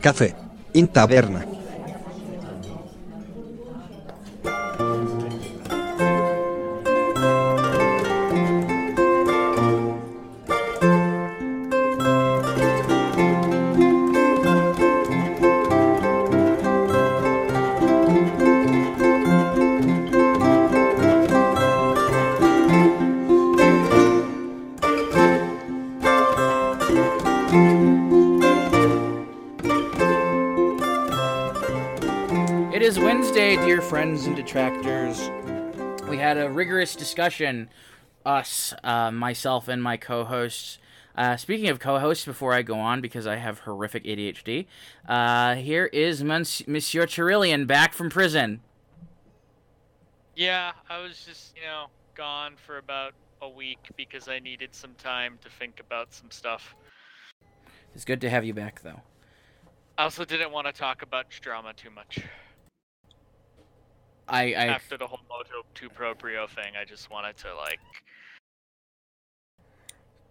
Café, in taverna. Detractors. We had a rigorous discussion, us, uh, myself, and my co hosts. Uh, speaking of co hosts, before I go on, because I have horrific ADHD, uh, here is Mons- Monsieur Cherillian back from prison. Yeah, I was just, you know, gone for about a week because I needed some time to think about some stuff. It's good to have you back, though. I also didn't want to talk about drama too much. I, I After the whole Motu Proprio thing, I just wanted to, like.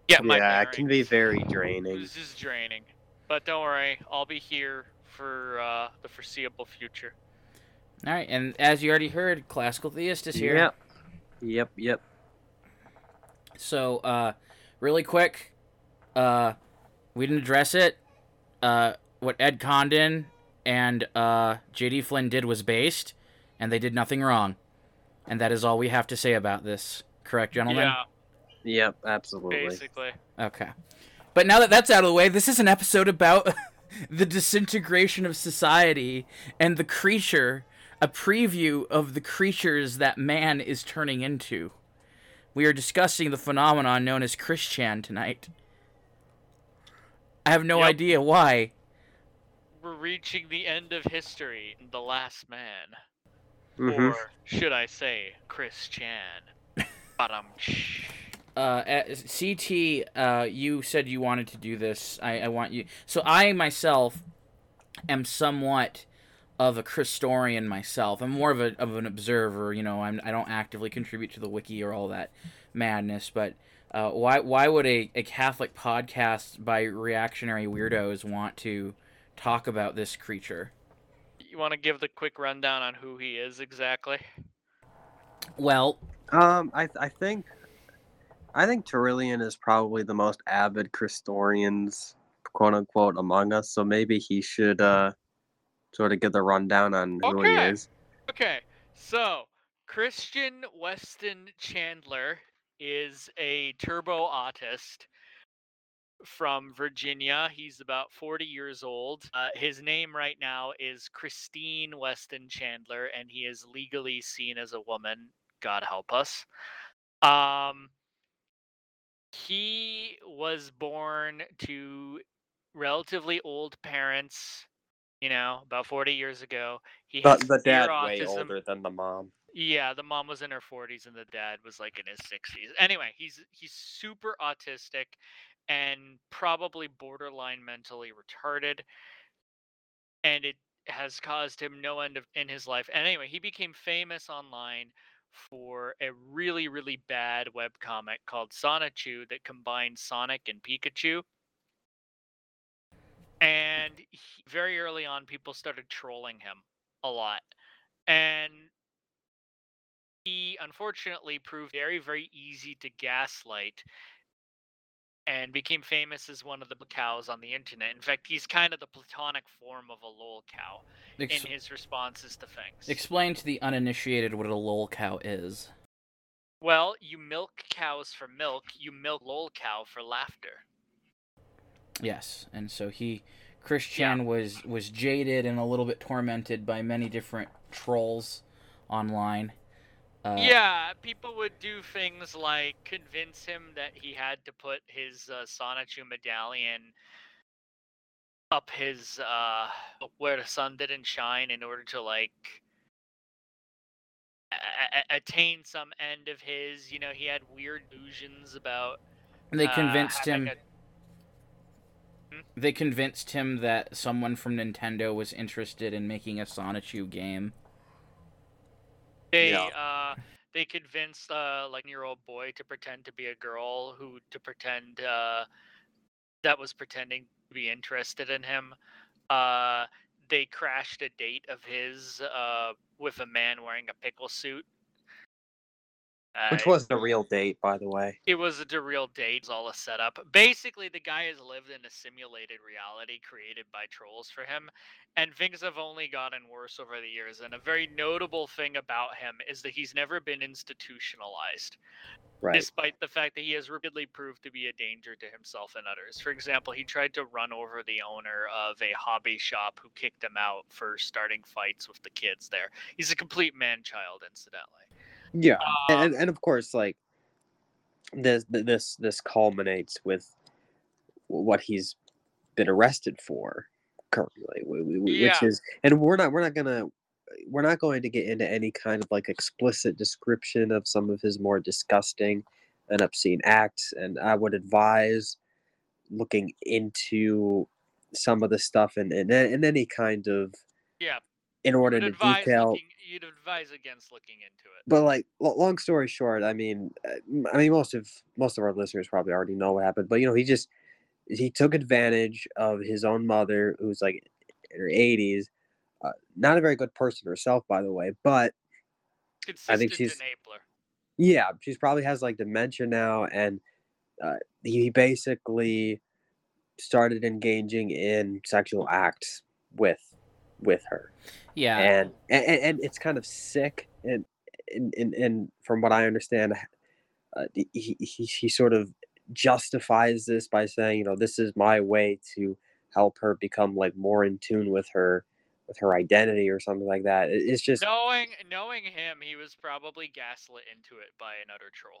Get my yeah, it can be very draining. was just draining. But don't worry, I'll be here for uh, the foreseeable future. all right, and as you already heard, classical theist is here. Yep. Yep, yep. So, uh, really quick, uh, we didn't address it. Uh, what Ed Condon and uh, JD Flynn did was based, and they did nothing wrong. And that is all we have to say about this. Correct, gentlemen? Yeah, Yep, absolutely. basically. Okay. But now that that's out of the way, this is an episode about the disintegration of society and the creature, a preview of the creatures that man is turning into. We are discussing the phenomenon known as Christian tonight. I have no Yep. idea why. We're reaching the end of history, and the last man. Hmm Or should I say, Chris Chan? Bottom. Uh, at- CT, uh, you said you wanted to do this. I, I want you. So I myself am somewhat of a Christorian myself. I'm more of a of an observer. You know, I'm I don't actively contribute to the wiki or all that madness. But uh, why why would a, a Catholic podcast by reactionary weirdos want to talk about this creature? You want to give the quick rundown on who he is exactly? Well, Um, I I think I think Terilien is probably the most avid Christorians, quote unquote, among us. So maybe he should uh sort of give the rundown on who he is. Okay, so Christian Weston Chandler is a turbo autist from Virginia. He's about 40 years old. Uh, his name right now is Christine Weston Chandler, and he is legally seen as a woman. God help us. Um, he was born to relatively old parents, you know, about 40 years ago. He The, the dad way autism. older than the mom. Yeah, the mom was in her 40s and the dad was like in his 60s. Anyway, he's he's super autistic and probably borderline mentally retarded and it has caused him no end of in his life. And anyway, he became famous online for a really really bad webcomic called Sonichu that combined Sonic and Pikachu. And he, very early on people started trolling him a lot. And he unfortunately proved very, very easy to gaslight and became famous as one of the cows on the internet. In fact, he's kind of the platonic form of a lol cow ex- in his responses to things. explain to the uninitiated what a lol cow is. well, you milk cows for milk, you milk lol cow for laughter. Yes, and so he, Christian was was jaded and a little bit tormented by many different trolls online. Uh, yeah, people would do things like convince him that he had to put his uh, Sonichu medallion up his uh where the sun didn't shine in order to like a- a- attain some end of his. You know, he had weird illusions about. and they uh, convinced him. a- They convinced him that someone from Nintendo was interested in making a Sonichu game. They Yeah. uh they convinced uh like year old boy to pretend to be a girl who to pretend uh that was pretending to be interested in him. Uh, they crashed a date of his uh, with a man wearing a pickle suit. Which wasn't a real date, by the way. it was a real date, it was all a setup. Basically, the guy has lived in a simulated reality created by trolls for him, and things have only gotten worse over the years. And a very notable thing about him is that he's never been institutionalized, Right. despite the fact that he has repeatedly proved to be a danger to himself and others. For example, he tried to run over the owner of a hobby shop who kicked him out for starting fights with the kids there. He's a complete man child, incidentally. Yeah. Um, and and of course like this this this culminates with what he's been arrested for currently wh- wh- wh- which Yeah. is and we're not we're not gonna we're not going to get into any kind of like explicit description of some of his more disgusting and obscene acts and i would advise looking into some of the stuff and and, and any kind of yeah, in order to detail looking, you'd advise against looking into it. but like long story short i mean uh, i mean most of most of our listeners probably already know what happened but you know he just he took advantage of his own mother who's like in her 80s uh, not a very good person herself by the way but I think she's- enabler. yeah she's probably has like dementia now and uh, he basically started engaging in sexual acts with with her Yeah. and, and and it's kind of sick and and, and, and from what i understand uh, he, he, he sort of justifies this by saying you know this is my way to help her become like more in tune with her with her identity or something like that it's just Knowing knowing him, he was probably gaslit into it by another troll.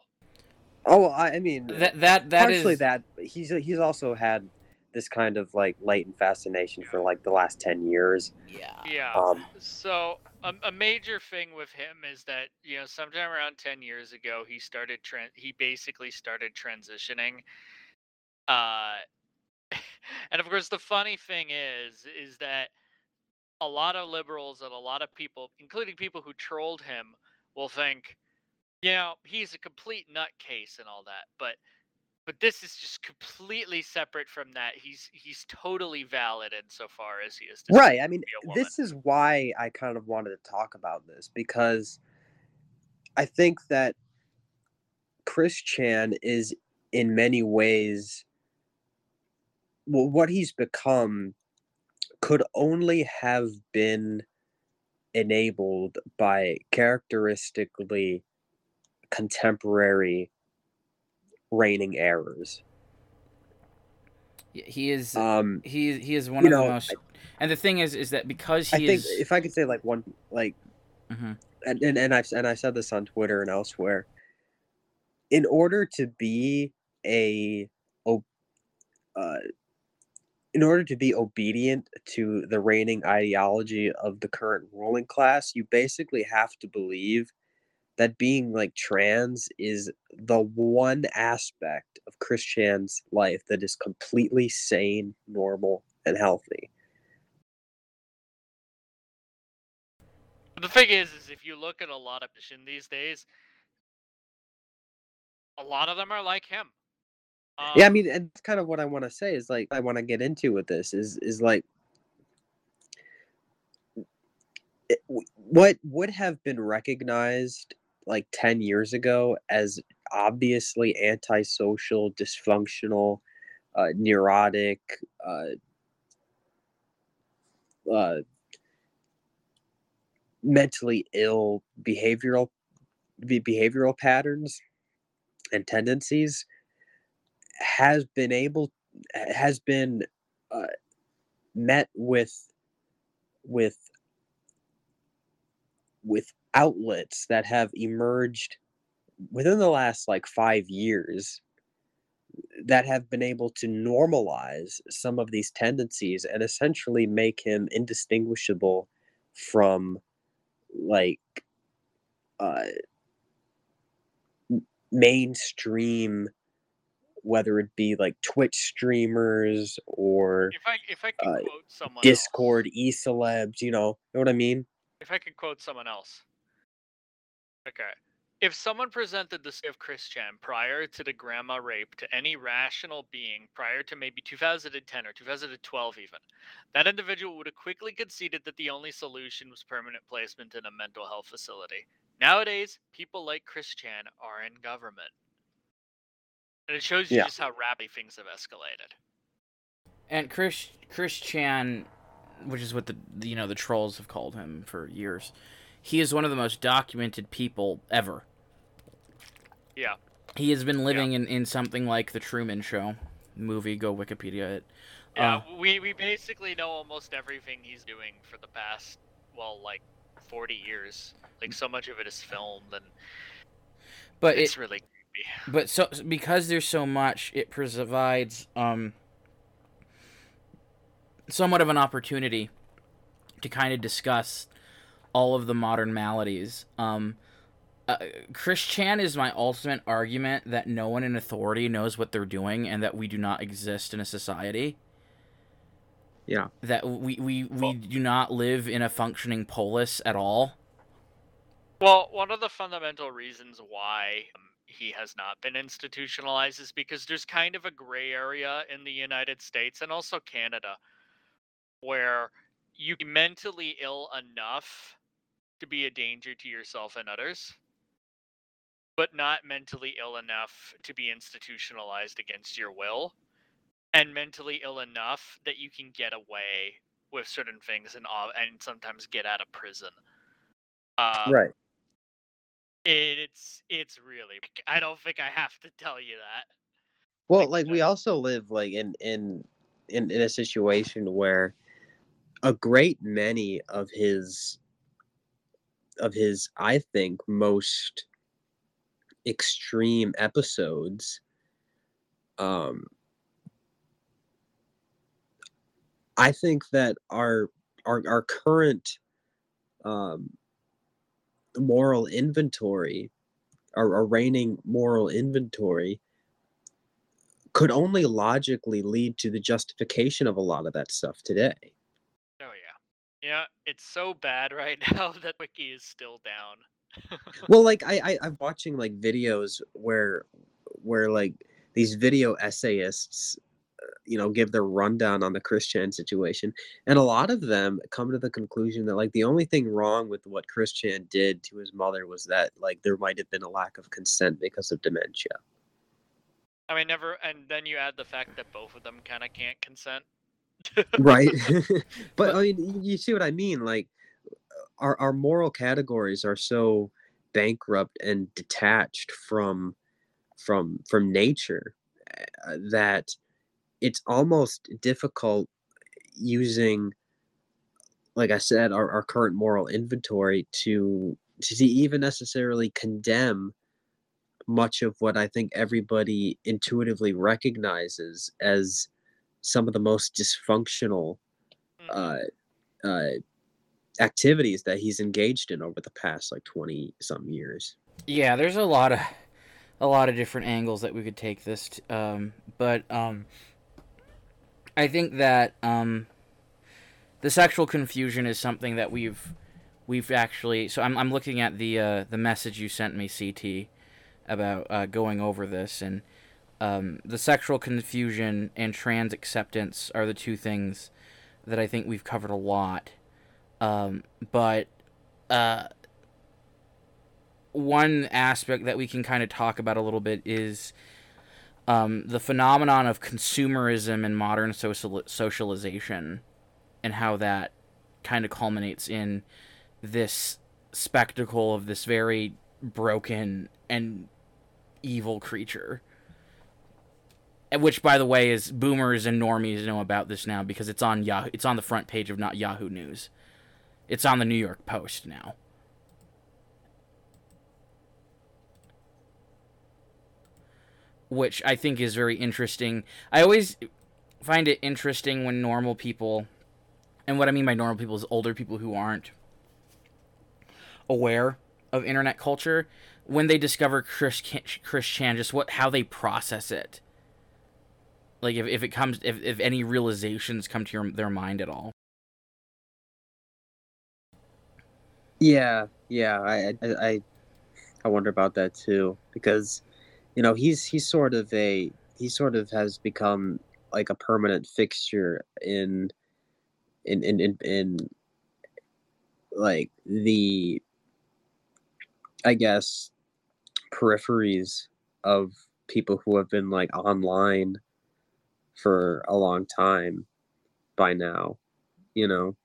oh I, I mean that that that partially is that he's he's also had this kind of like latent fascination for like the last 10 years yeah. Yeah. um So a, a major thing with him is that you know sometime around ten years ago he started tran- he basically started transitioning, uh, and of course the funny thing is is that a lot of liberals and a lot of people, including people who trolled him, will think, you know, he's a complete nutcase and all that, but but this is just completely separate from that. He's he's totally valid insofar as he is. right i mean be a woman. this is why i kind of wanted to talk about this because i think that chris chan is in many ways well, what he's become could only have been enabled by characteristically contemporary reigning errors He is um he he is one of know, the most and the thing is is that because he i think is if i could say like one like Mhm. and, and and I've and I said this on Twitter and elsewhere. In order to be a, uh, in order to be obedient to the reigning ideology of the current ruling class, you basically have to believe that being like trans is the one aspect of Christian's life that is completely sane, normal, and healthy. The thing is, is if you look at a lot of these days, a lot of them are like him. yeah, I Um, mean, and kind of what I want to say is like I want to get into with this is is like what would have been recognized like 10 years ago as obviously antisocial, dysfunctional, uh, neurotic, uh, uh, mentally ill behavioral behavioral patterns and tendencies has been able has been uh, met with with with outlets that have emerged within the last like 5 years that have been able to normalize some of these tendencies and essentially make him indistinguishable from like uh mainstream whether it be like twitch streamers or if I if I could uh, quote someone discord else, e-celebs you know know what i mean if I could quote someone else. Okay. If someone presented the story of Chris Chan prior to the grandma rape to any rational being prior to maybe 2010 or 2012 even, that individual would have quickly conceded that the only solution was permanent placement in a mental health facility. Nowadays, people like Chris Chan are in government. And it shows you Yeah. just how rapidly things have escalated. And Chris Chris Chan, which is what the the, you know the trolls have called him for years, he is one of the most documented people ever. Yeah. He has been living in, in something like the Truman Show movie. Go Wikipedia it. Yeah, Uh, we, we basically know almost everything he's doing for the past, well, like 40 years. Like, so much of it is filmed, and but it, it's really creepy. but so because there's so much, it provides um somewhat of an opportunity to kind of discuss all of the modern maladies. Um, uh, Chris Chan is my ultimate argument that no one in authority knows what they're doing and that we do not exist in a society. Yeah. That we, we, we do not live in a functioning polis at all. Well, one of the fundamental reasons why um, he has not been institutionalized is because there's kind of a gray area in the United States and also Canada where you can mentally ill enough to be a danger to yourself and others, but not mentally ill enough to be institutionalized against your will, and mentally ill enough that you can get away with certain things and, and sometimes get out of prison. Um, right. it's it's really I don't think I have to tell you that. Well, like, like we uh, also live like in in in, in a situation where a great many of his of his I think most extreme episodes um I think that our our our current um moral inventory our, our reigning moral inventory could only logically lead to the justification of a lot of that stuff today. Oh yeah. Yeah, it's so bad right now that Wiki is still down. Well, like I, I I'm watching like videos where where like these video essayists uh, you know give their rundown on the Christian situation and a lot of them come to the conclusion that like the only thing wrong with what Christian did to his mother was that like there might have been a lack of consent because of dementia. I mean never and then you add the fact that both of them kinda can't consent. Right. But i mean you see what i mean like our, our moral categories are so bankrupt and detached from from from nature uh, that it's almost difficult using like i said our, our current moral inventory to to even necessarily condemn much of what i think everybody intuitively recognizes as some of the most dysfunctional Mhm. uh, uh, activities that he's engaged in over the past like 20 some years Yeah, there's a lot of a lot of different angles that we could take this t- um but um I think that um the sexual confusion is something that we've we've actually so I'm I'm looking at the uh the message you sent me CT about uh going over this and um the sexual confusion and trans acceptance are the two things that I think we've covered a lot. Um but uh one aspect that we can kind of talk about a little bit is um, the phenomenon of consumerism and modern social socialization and how that kind of culminates in this spectacle of this very broken and evil creature which by the way is boomers and normies know about this now because it's on Yahoo it's on the front page of not Yahoo News it's on the New York Post now which I think is very interesting. I always find it interesting when normal people, and what I mean by normal people is older people who aren't aware of internet culture, when they discover Chris Chris Chan, just what how they process it. Like if, if it comes if, if any realizations come to your, their mind at all. yeah yeah i i, I I wonder about that too because you know he's he's sort of a he sort of has become like a permanent fixture in in in in, in like the I guess peripheries of people who have been like online for a long time by now, you know.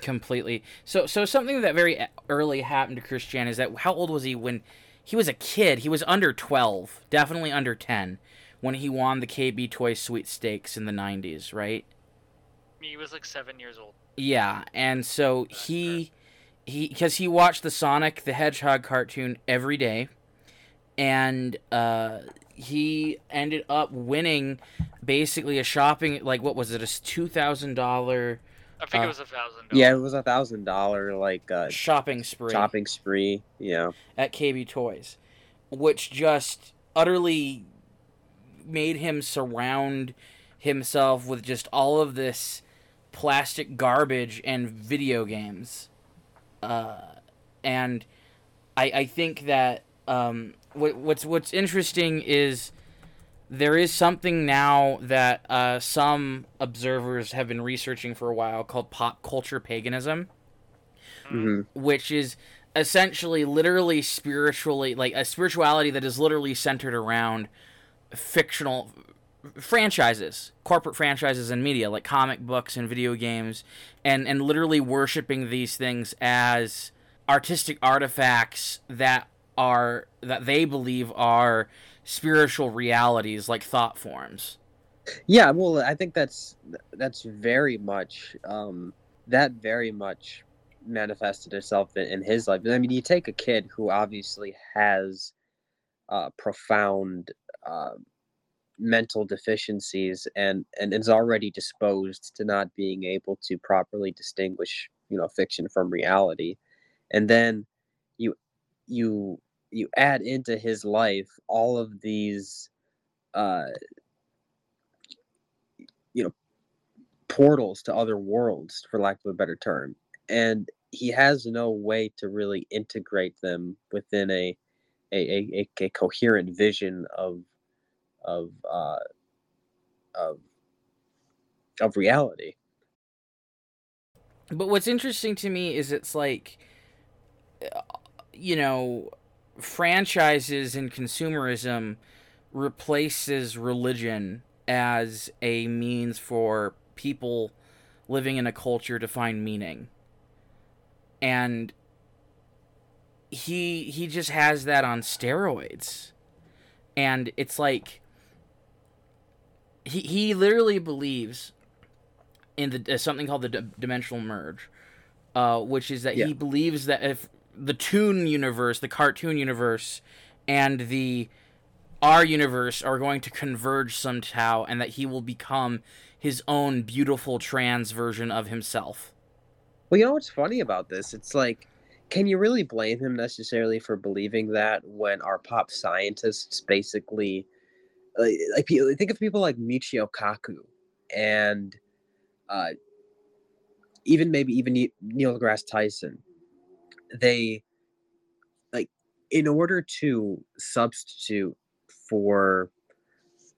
Completely. So so something that very early happened to Christian is that how old was he when he was a kid? He was under 12, definitely under 10 when he won the KB Toy Sweepstakes in the 90s, right? He was like seven years old. Yeah, and so he he because he watched the Sonic the Hedgehog cartoon every day, and uh, he ended up winning basically a shopping like what was it a two thousand dollar I think Uh, it was a thousand. Yeah, it was a thousand dollar like uh, shopping spree shopping spree. Yeah, at KB Toys, which just utterly made him surround himself with just all of this plastic garbage and video games. Uh, and I, I think that um, what, what's what's interesting is there is something now that uh, some observers have been researching for a while called pop culture paganism hmm which is essentially literally spiritually like a spirituality that is literally centered around fictional franchises corporate franchises and media like comic books and video games and and literally worshiping these things as artistic artifacts that are that they believe are spiritual realities like thought forms yeah. Well, I think that's that's very much um, that very much manifested itself in, in his life. I mean, you take a kid who obviously has uh, profound uh, mental deficiencies and and is already disposed to not being able to properly distinguish, you know, fiction from reality, and then you you add into his life all of these uh you know portals to other worlds for lack of a better term. And he has no way to really integrate them within a a, a, a, coherent vision of of uh of of reality. But what's interesting to me is it's like, you know, franchises and consumerism replaces religion as a means for people living in a culture to find meaning. And he he just has that on steroids. And it's like he he literally believes in the uh, something called the d- dimensional merge, uh, which is that Yeah. he believes that if the Toon universe, the cartoon universe, and the our universe are going to converge somehow, and that he will become his own beautiful trans version of himself. well you know what's funny about this it's like can you really blame him necessarily for believing that when our pop scientists basically like, like think of people like Michio Kaku and uh, even maybe even Neil deGrasse Tyson, they like in order to substitute for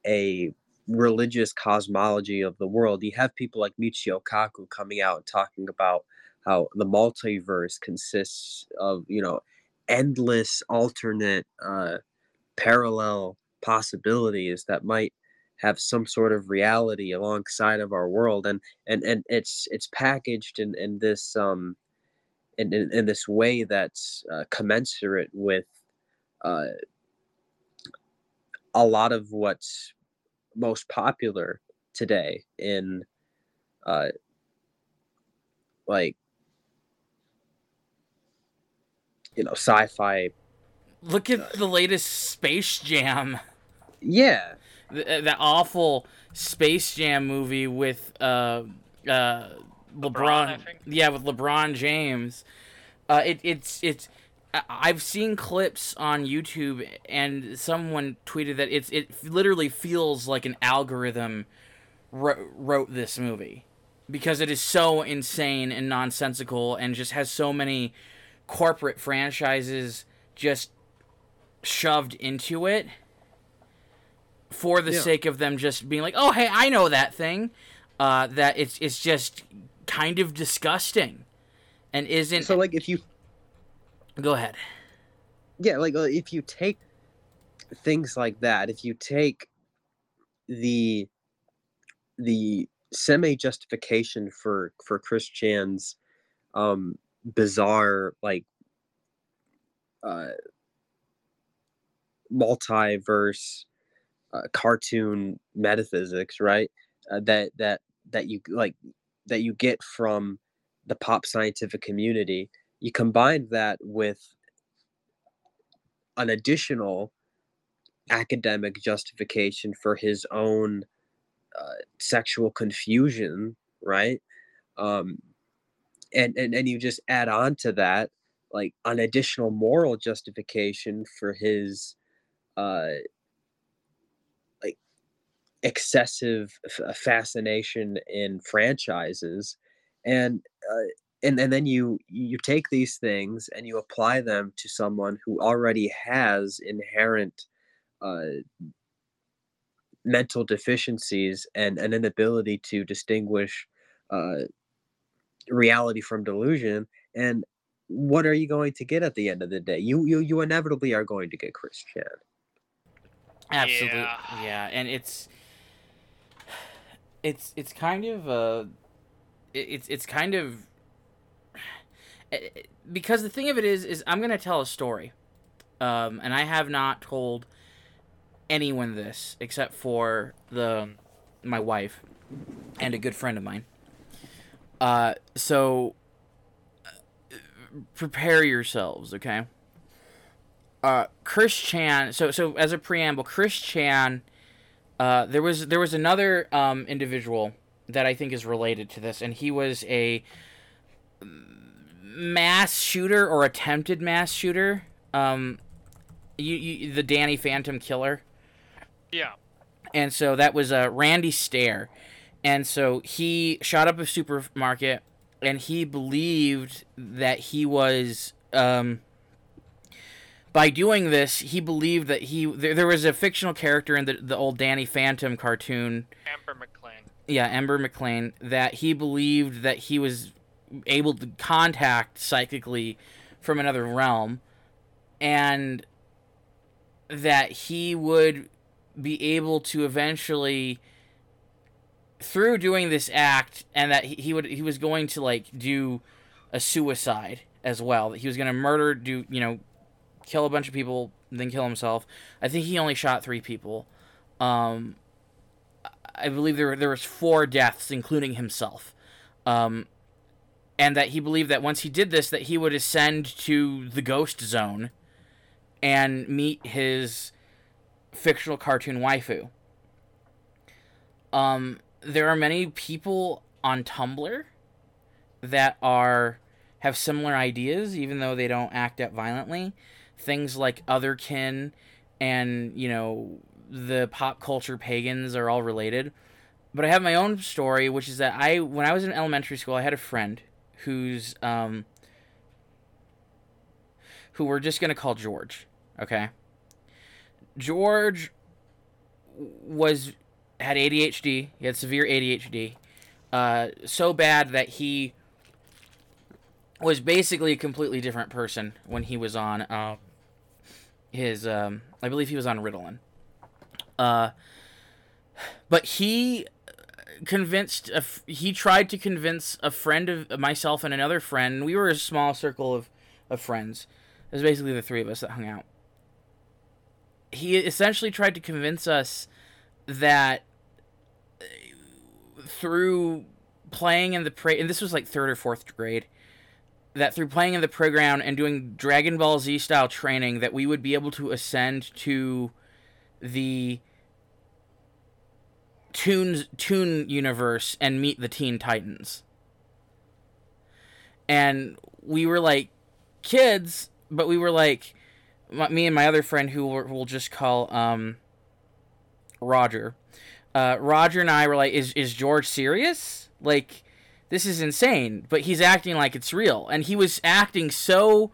a religious cosmology of the world, you have people like Michio Kaku coming out and talking about how the multiverse consists of you know endless alternate uh, parallel possibilities that might have some sort of reality alongside of our world. And and and it's it's packaged in in this um in in, in this way that's uh, commensurate with uh a lot of what's most popular today in uh like you know sci-fi Look at the latest Space Jam. yeah Th- uh, that awful Space Jam movie with uh uh LeBron, I think. yeah with LeBron James uh it it's it's I- I've seen clips on YouTube and someone tweeted that it's it literally feels like an algorithm wrote, wrote this movie because it is so insane and nonsensical and just has so many corporate franchises just shoved into it for the Yeah. sake of them just being like, "Oh, hey, I know that thing." Uh, that it's it's just kind of disgusting, and isn't. So like if you go ahead. yeah like uh, if you take things like that if you take the the semi justification for for Chris Chan's um bizarre like uh multiverse uh, cartoon metaphysics right uh, that that that you like that you get from the pop scientific community you combine that with an additional academic justification for his own uh, sexual confusion, right? Um, and, and and you just add on to that like an additional moral justification for his uh, excessive f- fascination in franchises, and uh, and and then you you take these things and you apply them to someone who already has inherent uh, mental deficiencies and an inability to distinguish uh, reality from delusion and what are you going to get at the end of the day you you, you inevitably are going to get chris chan Absolutely, Yeah. yeah. and it's it's it's kind of uh, it- it's it's kind of eh, eh, because the thing of it is is I'm gonna tell a story, um, and I have not told anyone this except for the my wife and a good friend of mine. Uh, so uh, prepare yourselves, okay? uh, Chris Chan. So so as a preamble, Chris Chan. Uh, there was there was another um, individual that I think is related to this, and he was a mass shooter or attempted mass shooter. Um, you, you the Danny Phantom killer Yeah. and so that was uh, Randy Stair, and so he shot up a supermarket, and he believed that he was um, by doing this, he believed that he there, there was a fictional character in the the old Danny Phantom cartoon, Amber McLain. yeah, Ember McLain, that he believed that he was able to contact psychically from another realm, and that he would be able to eventually through doing this act and that he, he would he was going to like do a suicide as well that he was going to murder do you know kill a bunch of people then kill himself i think he only shot three people um i believe there, were- there was four deaths including himself um and that he believed that once he did this that he would ascend to the ghost zone and meet his fictional cartoon waifu. Um, there are many people on Tumblr that are have similar ideas, even though they don't act out violently. Things like Otherkin and you know the pop culture pagans are all related. But I have my own story, which is that I when I was in elementary school, I had a friend who's um who we're just gonna call George. Okay. George was had ADHD. He had severe ADHD, uh, so bad that he was basically a completely different person when he was on uh, his. Um, I believe he was on Ritalin. Uh, but he convinced he tried to convince a friend of myself and another friend. We were a small circle of of friends. It was basically the three of us that hung out he essentially tried to convince us that uh, through playing in the pre and this was like third or fourth grade that through playing in the playground and doing Dragon Ball Z style training that we would be able to ascend to the Toons Toon universe and meet the Teen Titans. And we were like kids, but we were like me and my other friend who we'll just call um Roger. Uh, Roger and I were like, "Is is George serious? Like, this is insane." But he's acting like it's real, and he was acting so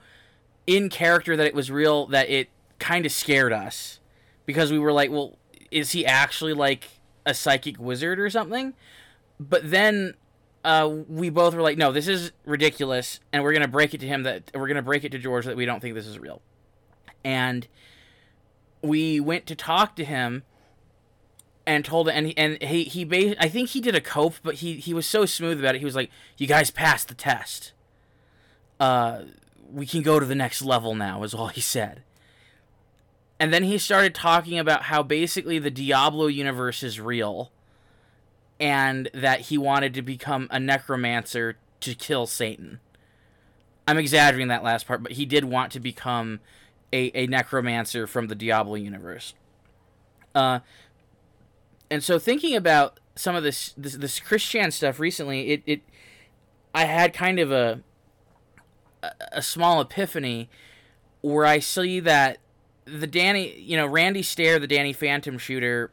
in character that it was real that it kind of scared us because we were like, well, is he actually like a psychic wizard or something? But then uh, we both were like, no, this is ridiculous, and we're gonna break it to him that we're gonna break it to George that we don't think this is real. And we went to talk to him and told and he, and he he I think he did a cope, but he he was so smooth about it. He was like, "You guys passed the test. Uh, we can go to the next level now." Is all he said. And then he started talking about how basically the Diablo universe is real, and that he wanted to become a necromancer to kill Satan. I'm exaggerating that last part, but he did want to become a, a necromancer from the Diablo universe. Uh, and so thinking about some of this this, this Christian stuff recently, it, it I had kind of a a small epiphany where I see that the Danny, you know, Randy Stair, the Danny Phantom shooter,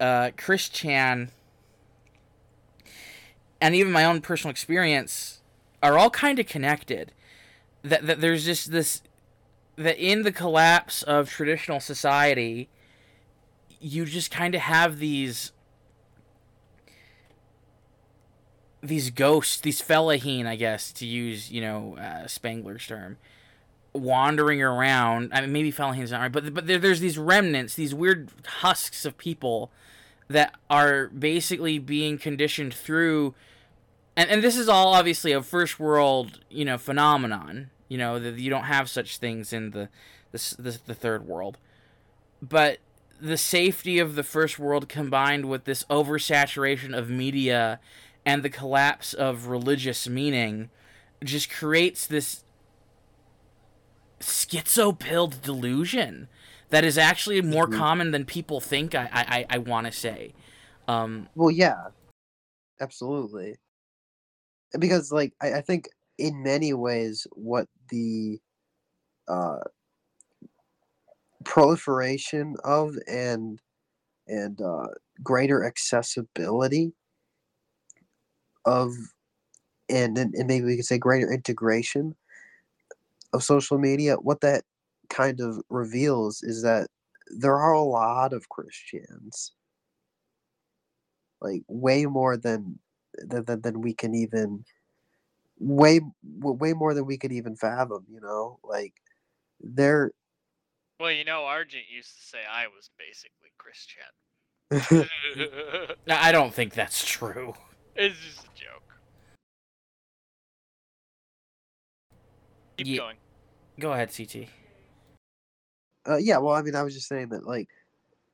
uh, Chris Chan, and even my own personal experience are all kind of connected. That that there's just this that in the collapse of traditional society, you just kind of have these these ghosts, these fellaheen, I guess, to use you know uh, Spengler's term, wandering around. I mean, maybe fellaheen's not right, but but there, there's these remnants, these weird husks of people that are basically being conditioned through. And, and this is all obviously a first world, you know, phenomenon. You know that you don't have such things in the, the the, the third world, but the safety of the first world combined with this oversaturation of media and the collapse of religious meaning just creates this schizo-pilled delusion that is actually more Mhm. common than people think. I I, I want to say, um, Well, yeah, absolutely. Because, like, I, I think in many ways, what the uh, proliferation of and and uh, greater accessibility of and, and maybe we could say greater integration of social media, what that kind of reveals is that there are a lot of Christians like way more than than, than, we can even way way more than we could even fathom you know? Like they're Well, you know, Argent used to say I was basically Christian. I don't think that's true. it's just a joke. Keep Ye- going. Go ahead, CT. uh, yeah well i mean i was just saying that like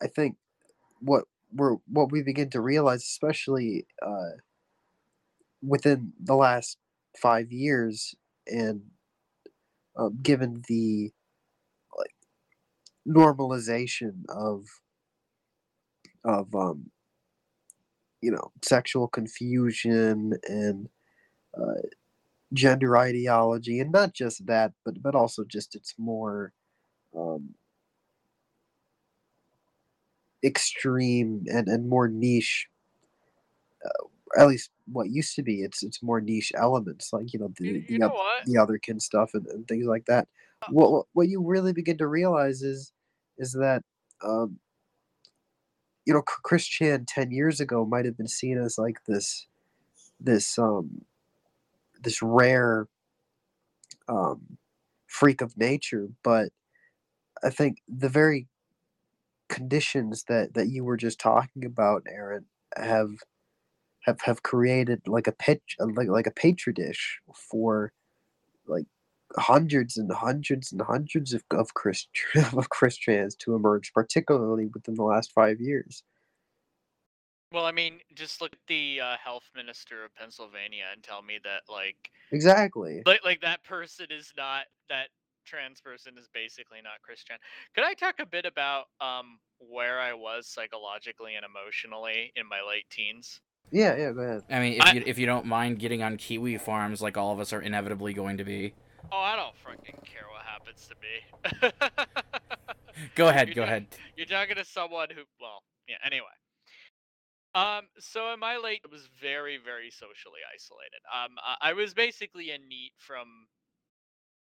i think what we're what we begin to realize especially uh within the last five years and um, given the like normalization of of um you know sexual confusion and uh, gender ideology and not just that but but also just it's more um extreme and and more niche uh, at least what used to be it's it's more niche elements like you know the You, the, you know oth- what? the otherkin stuff and, and things like that what what- what you really begin to realize is is that um you know Chris Chan 10 years ago might have been seen as like this this um this rare um freak of nature but i think the very conditions that that you were just talking about Errant have have have created like a pitch like like a petri dish for like hundreds and hundreds and hundreds of of Christ of Christians to emerge, particularly within the last five years. Well, I mean, just look at the uh, health minister of Pennsylvania and tell me that, like, Exactly. like, like that person is not that trans person is basically not Christian. Could I talk a bit about um where I was psychologically and emotionally in my late teens? Yeah, yeah. Go ahead. I mean, if I- you if you don't mind getting on kiwi farms like all of us are inevitably going to be, Oh, I don't fucking care what happens to me. go ahead, You're go talk- ahead. You're talking to someone who, well, yeah. Anyway, um, so in my late, I was very, very socially isolated. Um, I, was basically a NEET from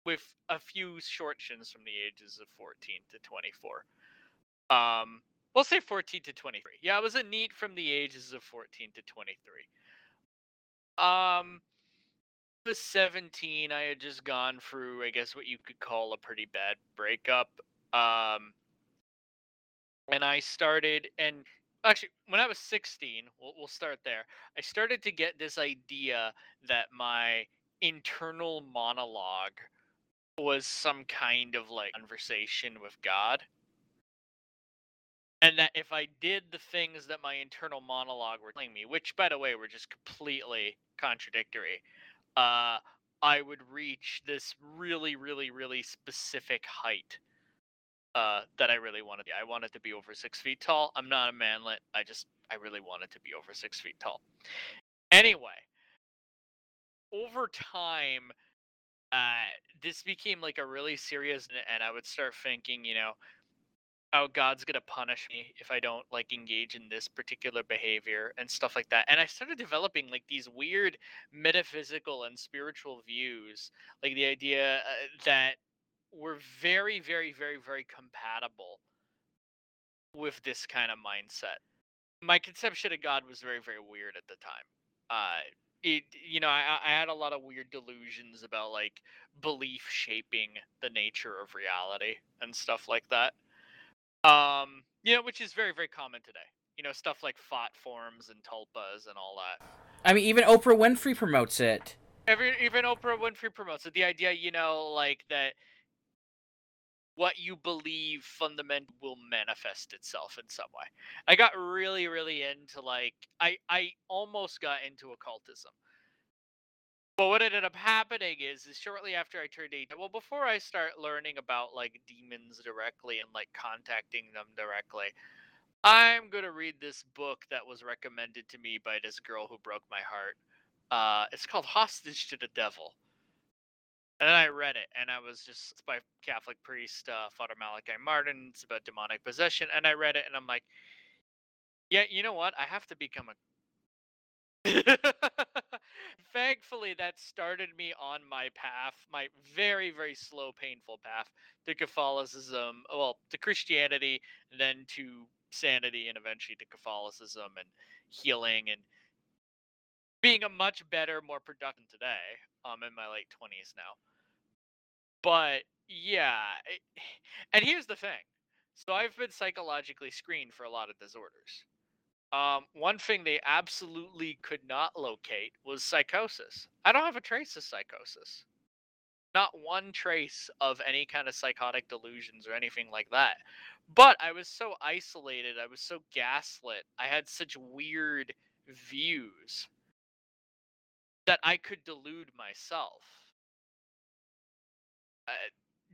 with a few short shins from the ages of 14 to 24. Um, we'll say 14 to 23. Yeah, I was a NEET from the ages of 14 to 23. Um, Was 17. I had just gone through, I guess, what you could call a pretty bad breakup. Um, and I started, and actually, when I was 16, we'll, we'll start there. I started to get this idea that my internal monologue was some kind of like conversation with God. And that if I did the things that my internal monologue were telling me, which by the way were just completely contradictory, uh, I would reach this really, really, really specific height uh, that I really wanted. I wanted to be over six feet tall. I'm not a manlet. I just, I really wanted to be over six feet tall. Anyway, over time, uh, this became like a really serious, and I would start thinking, you know, oh god's gonna punish me if i don't like engage in this particular behavior and stuff like that and i started developing like these weird metaphysical and spiritual views like the idea uh, that were very very very very compatible with this kind of mindset. My conception of god was very very weird at the time. Uh it you know I, I had a lot of weird delusions about like belief shaping the nature of reality and stuff like that um, you know, which is very, very common today. You know, stuff like thought forms and tulpas and all that. I mean, even Oprah Winfrey promotes it. Every, even Oprah Winfrey promotes it. The idea, you know, like that what you believe fundamentally will manifest itself in some way. I got really, really into like I I almost got into occultism. But what ended up happening is, is shortly after I turned 18, well, before I start learning about like demons directly and like contacting them directly, I'm going to read this book that was recommended to me by this girl who broke my heart. Uh, it's called Hostage to the Devil. And I read it, and I was just, it's by Catholic priest uh, Father Malachi Martin. It's about demonic possession. And I read it, and I'm like, yeah, you know what? I have to become a Thankfully, that started me on my path, my very, very slow, painful path to Catholicism, well, to Christianity, then to sanity, and eventually to Catholicism and healing and being a much better, more productive today. I'm in my late 20s now. But yeah, eh, it, and here's the thing. So I've been psychologically screened for a lot of disorders. Um, one thing they absolutely could not locate was psychosis. I don't have a trace of psychosis. Not one trace of any kind of psychotic delusions or anything like that. But I was so isolated, I was so gaslit, I had such weird views that I could delude myself. Uh,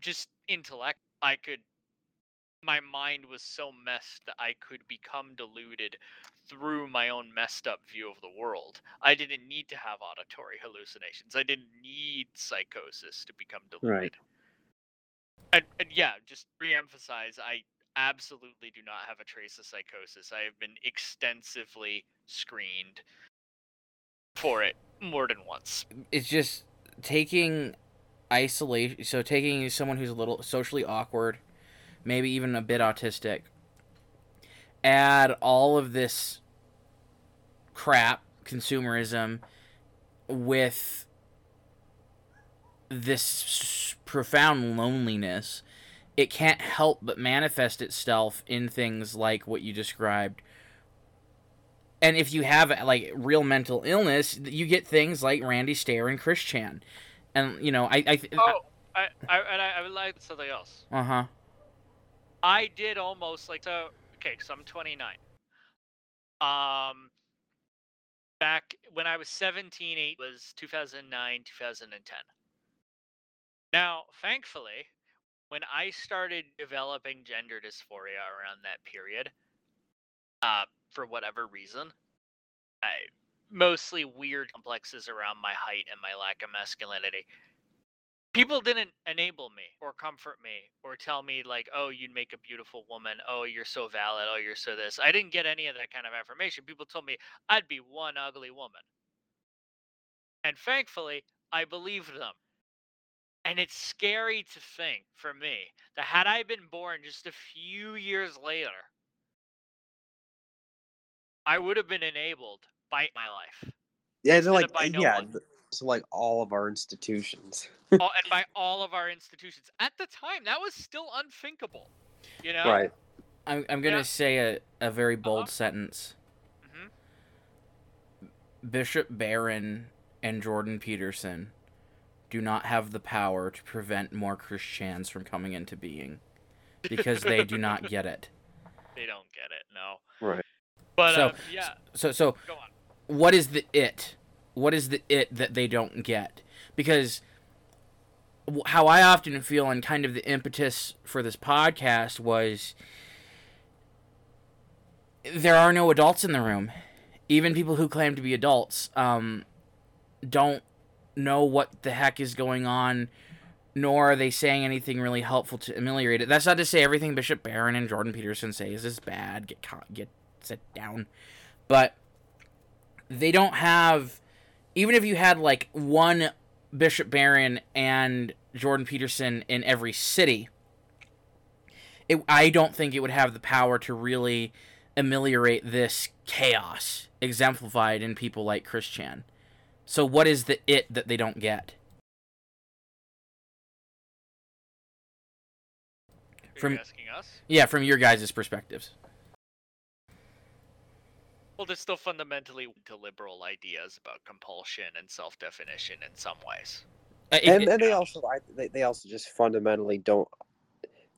just intellect, I could my mind was so messed that I could become deluded through my own messed up view of the world. I didn't need to have auditory hallucinations. I didn't need psychosis to become deluded. Right. And, and yeah, just re-emphasize, I absolutely do not have a trace of psychosis. I have been extensively screened for it more than once. It's just taking isolation. So taking someone who's a little socially awkward maybe even a bit autistic, add all of this crap, consumerism, with this profound loneliness, it can't help but manifest itself in things like what you described. And if you have like real mental illness, you get things like Randy Stair and Chris Chan, and you know I I. oh, I I, and I, I would like something else. Uh huh. I did almost like so. Okay, so I'm 29. Um, back when I was 17, it was 2009, 2010. Now, thankfully, when I started developing gender dysphoria around that period, uh, for whatever reason, I mostly weird complexes around my height and my lack of masculinity people didn't enable me or comfort me or tell me like oh you'd make a beautiful woman. Oh you're so valid. Oh you're so this. I didn't get any of that kind of affirmation. People told me i'd be one ugly woman. And thankfully i believed them. And it's scary to think for me that had I been born just a few years later, I would have been enabled by my life. Yeah, they're like by no yeah, one. Th- so like all of our institutions. all, and by all of our institutions. At the time, that was still unthinkable. You know? Right. I'm, I'm gonna Yeah. say a, a very bold Uh-huh. sentence. Mhm. Bishop Barron and Jordan Peterson do not have the power to prevent more Chris Chans from coming into being because they do not get it. They don't get it, no. Right. But So- um, yeah, So so go on. what is the it? What is the it that they don't get? Because how I often feel and kind of the impetus for this podcast was there are no adults in the room. Even people who claim to be adults um, don't know what the heck is going on, nor are they saying anything really helpful to ameliorate it. That's not to say everything Bishop Barron and Jordan Peterson says is bad. Get get sit down, but they don't have. Even if you had like one Bishop Barron and Jordan Peterson in every city, it, I don't think it would have the power to really ameliorate this chaos exemplified in people like Chris Chan. So what is the it that they don't get? Are From- you asking us? Yeah, from your guys' perspectives. Well, they're still fundamentally to liberal ideas about compulsion and self-definition in some ways. Uh, it- and it- and they also I, they, they also just fundamentally don't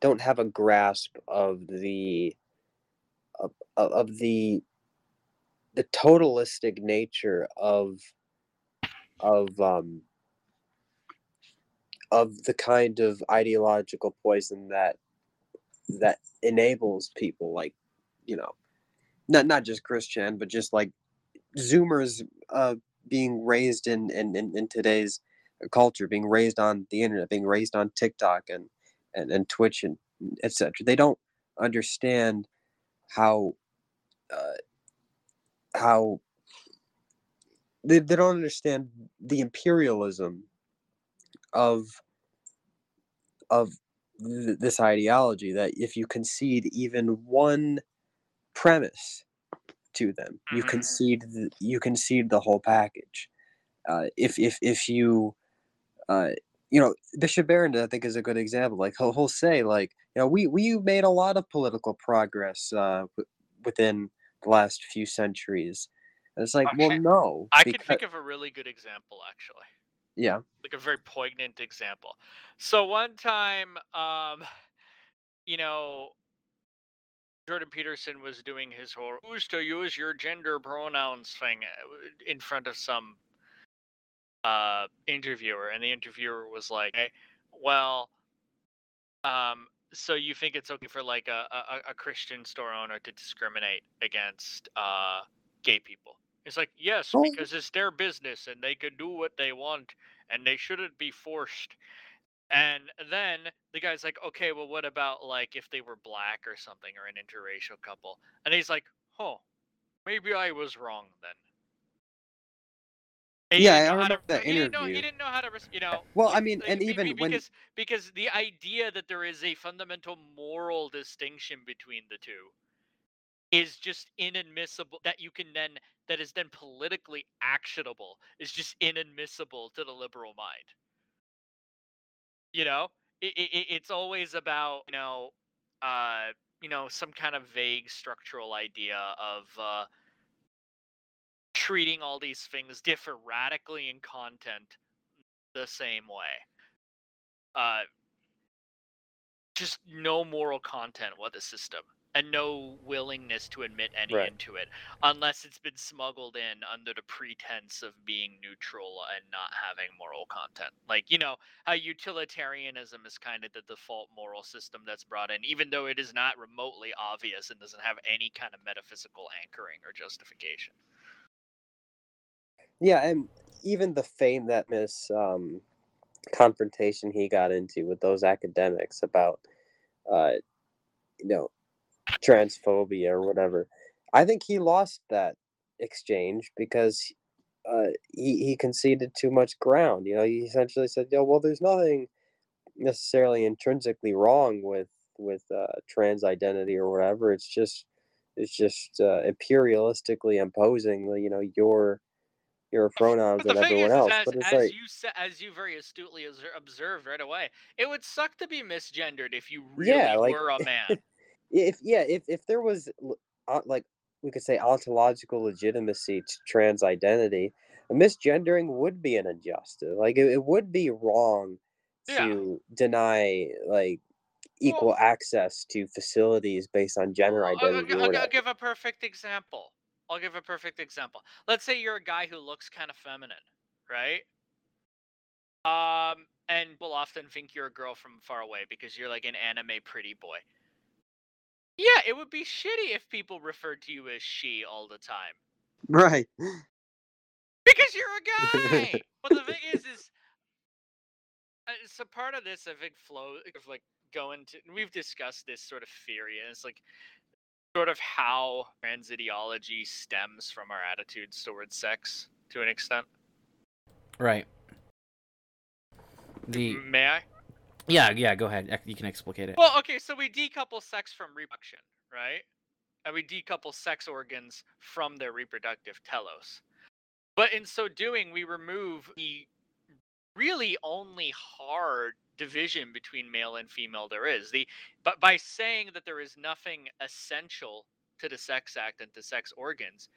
don't have a grasp of the of, of- of the the totalistic nature of of um of the kind of ideological poison that that enables people like you know not not just Chris Chan but just like zoomers uh being raised in in, in, in today's culture being raised on the internet being raised on tiktok and and, and twitch and etc they don't understand how uh, how they, they don't understand the imperialism of of th- this ideology that if you concede even one premise to them you Mhm. concede the, you concede the whole package uh, if if if you uh, you know Bishop Barron I think is a good example like he'll, he'll say like you know we we made a lot of political progress uh, w- within the last few centuries and it's like well no I can think of a really good example, actually. yeah like a very poignant example. So one time, um, you know, Jordan Peterson was doing his whole "who's to use your gender pronouns" thing uh, in front of some uh, interviewer, and the interviewer was like, "Hey, "Well, um, so you think it's okay for like a, a, a Christian store owner to discriminate against uh, gay people?" It's like, yes, Oh. because it's their business and they can do what they want and they shouldn't be forced. And then the guy's like, okay, well, what about like if they were black or something or an interracial couple? And he's like, oh, maybe I was wrong then. And Yeah, I how to- remember that he didn't know, he didn't know how to, you know. Well, I mean, like, and even be- when- because because the idea that there is a fundamental moral distinction between the two is just inadmissible that you can then that is then politically actionable is just inadmissible to the liberal mind you know it, it, it's always about you know uh you know some kind of vague structural idea of uh treating all these things differ radically in content the same way. Uh just no moral content with the system and no willingness to admit any Right. into it unless it's been smuggled in under the pretense of being neutral and not having moral content like you know how utilitarianism is kind of the default moral system that's brought in even though it is not remotely obvious and doesn't have any kind of metaphysical anchoring or justification Yeah, and even the fame that Miss um, confrontation he got into with those academics about, uh, you know, transphobia or whatever, I think he lost that exchange because uh, he he conceded too much ground. You know, he essentially said, "Yo, well, there's nothing necessarily intrinsically wrong with with uh, trans identity or whatever. It's just it's just uh, imperialistically imposing, you know, your your pronouns But on everyone is, else. as, But it's as like, you as you very astutely observed right away, it would suck to be misgendered if you really yeah, like were a man. If yeah, if if there was uh, like we could say ontological legitimacy to trans identity, misgendering would be an injustice. Like it, it would be wrong Yeah. to deny like Well, equal access to facilities based on gender Well, I'll, I'll, identity I'll, I'll give a perfect example. I'll give a perfect example. Let's say you're a guy who looks kind of feminine, right? Um, and will often think you're a girl from far away because you're like an anime pretty boy. Yeah, it would be shitty if people referred to you as she all the time Right. because you're a guy. but the thing is, is uh, so part of this, I think, flow of like going to. We've discussed this sort of theory, and it's like sort of how trans ideology stems from our attitudes towards sex to an extent. Right. The May I? Yeah yeah go ahead you can explicate it. Well, okay, so we decouple sex from reproduction, right? And we decouple sex organs from their reproductive telos. But in so doing, we remove the really only hard division between male and female there is. The but by saying that there is nothing essential to the sex act and to sex organs,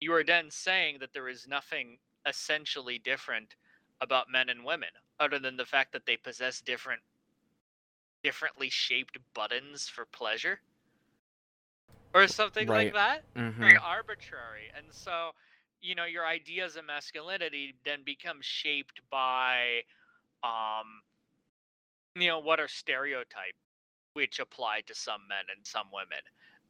you are then saying that there is nothing essentially different about men and women, other than the fact that they possess different differently shaped buttons for pleasure or something like Right. that. Hmm very arbitrary. And so you know your ideas of masculinity then become shaped by um you know what are stereotypes which apply to some men and some women.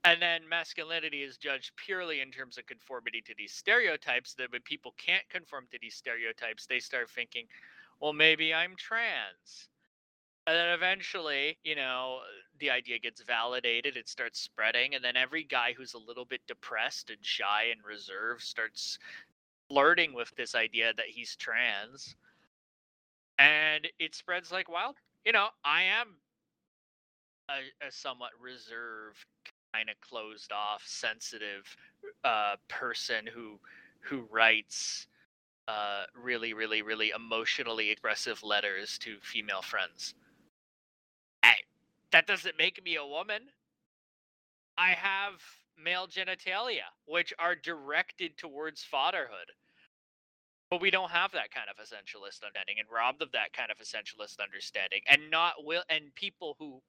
And then masculinity is judged purely in terms of conformity to these stereotypes that when people can't conform to these stereotypes they start thinking well maybe i'm trans and then eventually, you know, the idea gets validated, it starts spreading, and then every guy who's a little bit depressed and shy and reserved starts flirting with this idea that he's trans. And it spreads like wild. You know, I am a, a somewhat reserved, kind of closed off, sensitive uh, person who who writes uh, really, really, really emotionally expressive letters to female friends. That doesn't make me a woman. I have male genitalia, which are directed towards fatherhood. But we don't have that kind of essentialist understanding, and robbed of that kind of essentialist understanding, and not will, and people who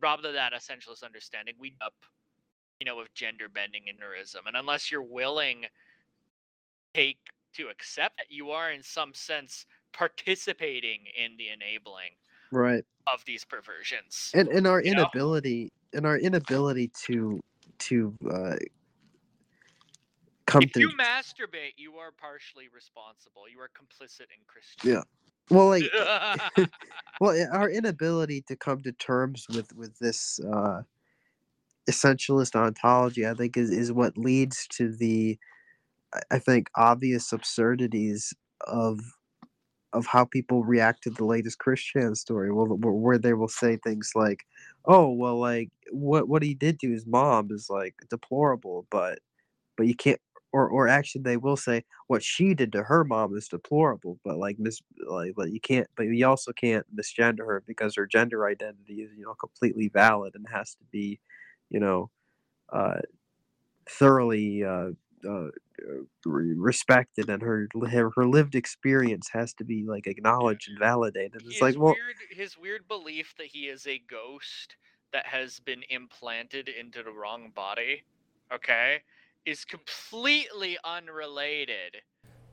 robbed of that essentialist understanding, we up, you know, with gender bending and neurism, and unless you're willing take to accept that you are in some sense participating in the enabling Right. of these perversions. And and our You know? inability and our inability to to uh, come If to you masturbate, you are partially responsible. You are complicit in Chris Chan. Yeah. well like well our inability to come to terms with with this uh essentialist ontology i think is is what leads to the i think obvious absurdities of of how people react to the latest chris chan story well where they will say things like oh well like what what he did to his mom is like deplorable but but you can't or or actually they will say what she did to her mom is deplorable but like mis like but you can't but you also can't misgender her because her gender identity is you know completely valid and has to be you know uh thoroughly uh uh, uh, respected and her her her lived experience has to be like acknowledged and validated it's his like well weird his weird belief that he is a ghost that has been implanted into the wrong body, okay, is completely unrelated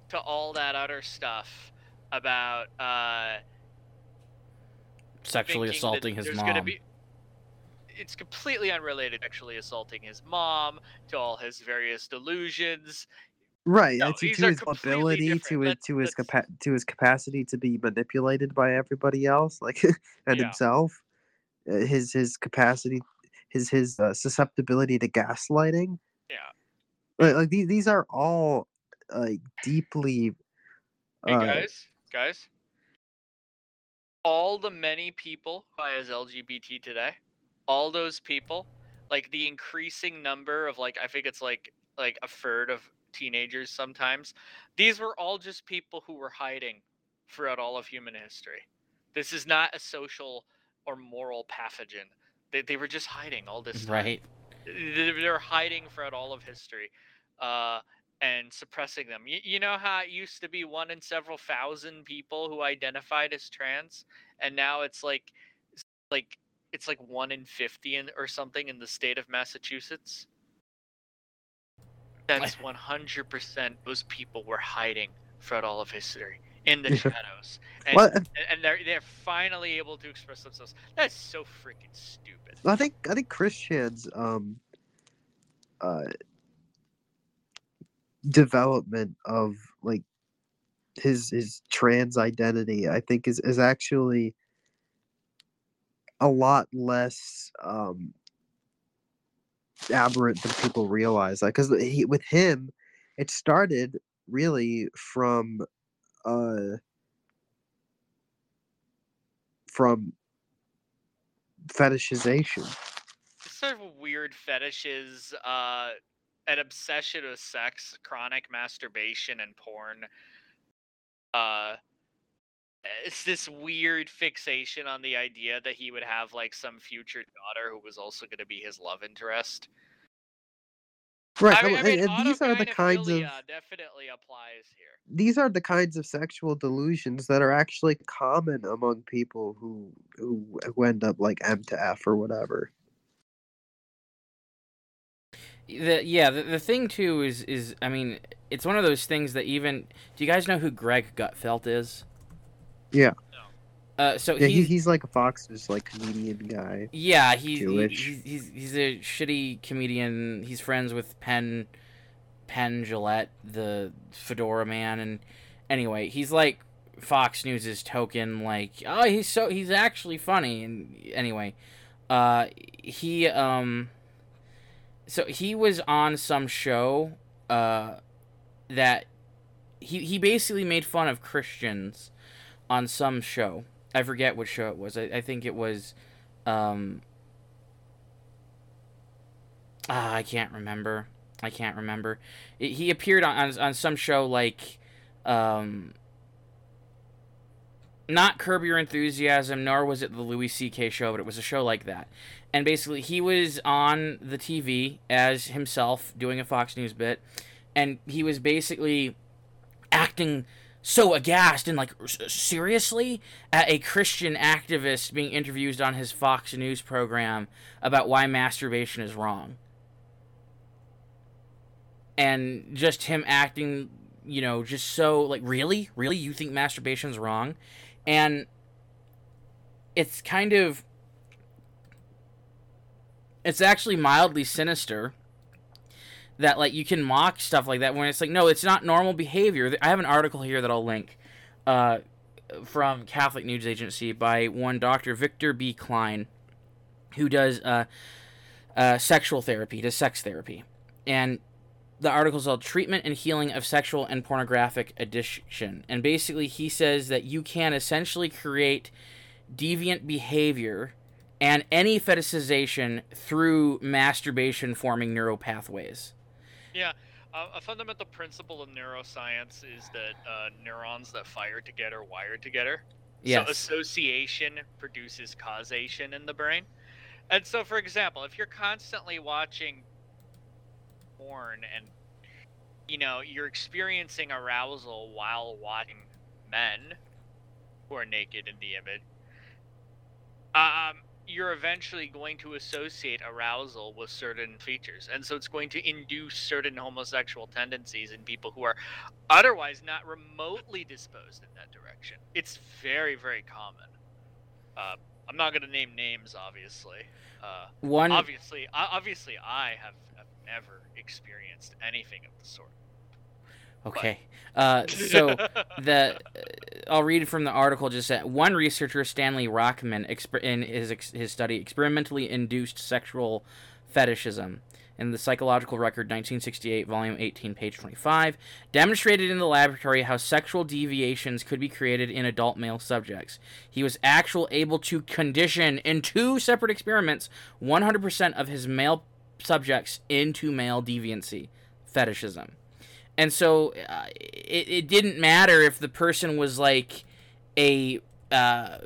to all that other stuff about uh Sexually assaulting his mom. Gonna be, it's completely unrelated actually assaulting his mom, to all his various delusions. Right, No, uh, to, to his ability, to his to his capa- to his capacity to be manipulated by everybody else, like and Yeah. himself, uh, his his capacity, his his uh, susceptibility to gaslighting. Yeah. Like, like these these are all like deeply. Hey uh, guys, guys. all the many people who as LGBT today, all those people, like the increasing number of like I think it's like like a third of teenagers sometimes, these were all just people who were hiding throughout all of human history. This is not a social or moral pathogen. They, they were just hiding all this time. Right. They- They're hiding throughout all of history. Uh, and suppressing them. You, you know how it used to be one in several thousand people who identified as trans, and now it's like, like it's like one in fifty in, or something in the state of Massachusetts. That's one hundred percent. Those people were hiding throughout all of history in the shadows, and, and and they're they're finally able to express themselves. That's so freaking stupid. I think I think Chris Chan's um uh development of like his his trans identity I think is is actually a lot less um aberrant than people realize like cuz with him it started really from uh from fetishization sort of weird fetishes, uh, an obsession with sex, chronic masturbation, and porn. Uh, it's this weird fixation on the idea that he would have like some future daughter who was also going to be his love interest. Right. I mean, I mean, and, and these are the kinds of uh, definitely applies here. these are the kinds of sexual delusions that are actually common among people who who, who end up like M to F or whatever. The, yeah, the, the thing too is is I mean, it's one of those things that even do you guys know who Greg Gutfeld is? Yeah. Uh, so Yeah, he, he's he's like a Fox News like comedian guy. yeah he's he, he's he's he's a shitty comedian. He's friends with Penn Penn Jillette, the fedora man, and anyway, he's like Fox News's token like oh he's so he's actually funny and anyway, uh he um so he was on some show uh that he he basically made fun of Christians on some show. I forget what show it was. I, I think it was um ah, I can't remember. I can't remember. It, he appeared on, on on some show like um not Curb Your Enthusiasm, nor was it the Louis C.K. show, but it was a show like that. And basically, he was on the TV as himself doing a Fox News bit, and he was basically acting so aghast and like seriously at a Christian activist being interviewed on his Fox News program about why masturbation is wrong. And just him acting, you know, just so like really, really you think masturbation's wrong? And it's kind of it's actually mildly sinister that like you can mock stuff like that when it's like no it's not normal behavior. I have an article here that i'll link uh, from catholic news agency by one dr victor b. Cline who does uh, uh, sexual therapy does sex therapy. And the article is called treatment and healing of sexual and pornographic addiction. And basically he says that you can essentially create deviant behavior and any fetishization through masturbation forming neural pathways Yeah, uh, a fundamental principle of neuroscience is that uh, neurons that fire together wire together. yes So association produces causation in the brain. And so, for example, if you're constantly watching porn and you know you're experiencing arousal while watching men who are naked in the image, um, you're eventually going to associate arousal with certain features, and so it's going to induce certain homosexual tendencies in people who are otherwise not remotely disposed in that direction. It's very, very common. Uh, I'm not going to name names, obviously. Uh, one obviously, obviously, I have, have never experienced anything of the sort. Okay uh, so the I'll read from the article just that one researcher Stanley Rachman exper- in his ex- his study experimentally induced sexual fetishism in the Psychological Record 1968, Volume 18, page 25, demonstrated in the laboratory how sexual deviations could be created in adult male subjects. He was actually able to condition in two separate experiments 100% of his male subjects into male deviancy, fetishism. And so uh, it, it didn't matter if the person was like a uh,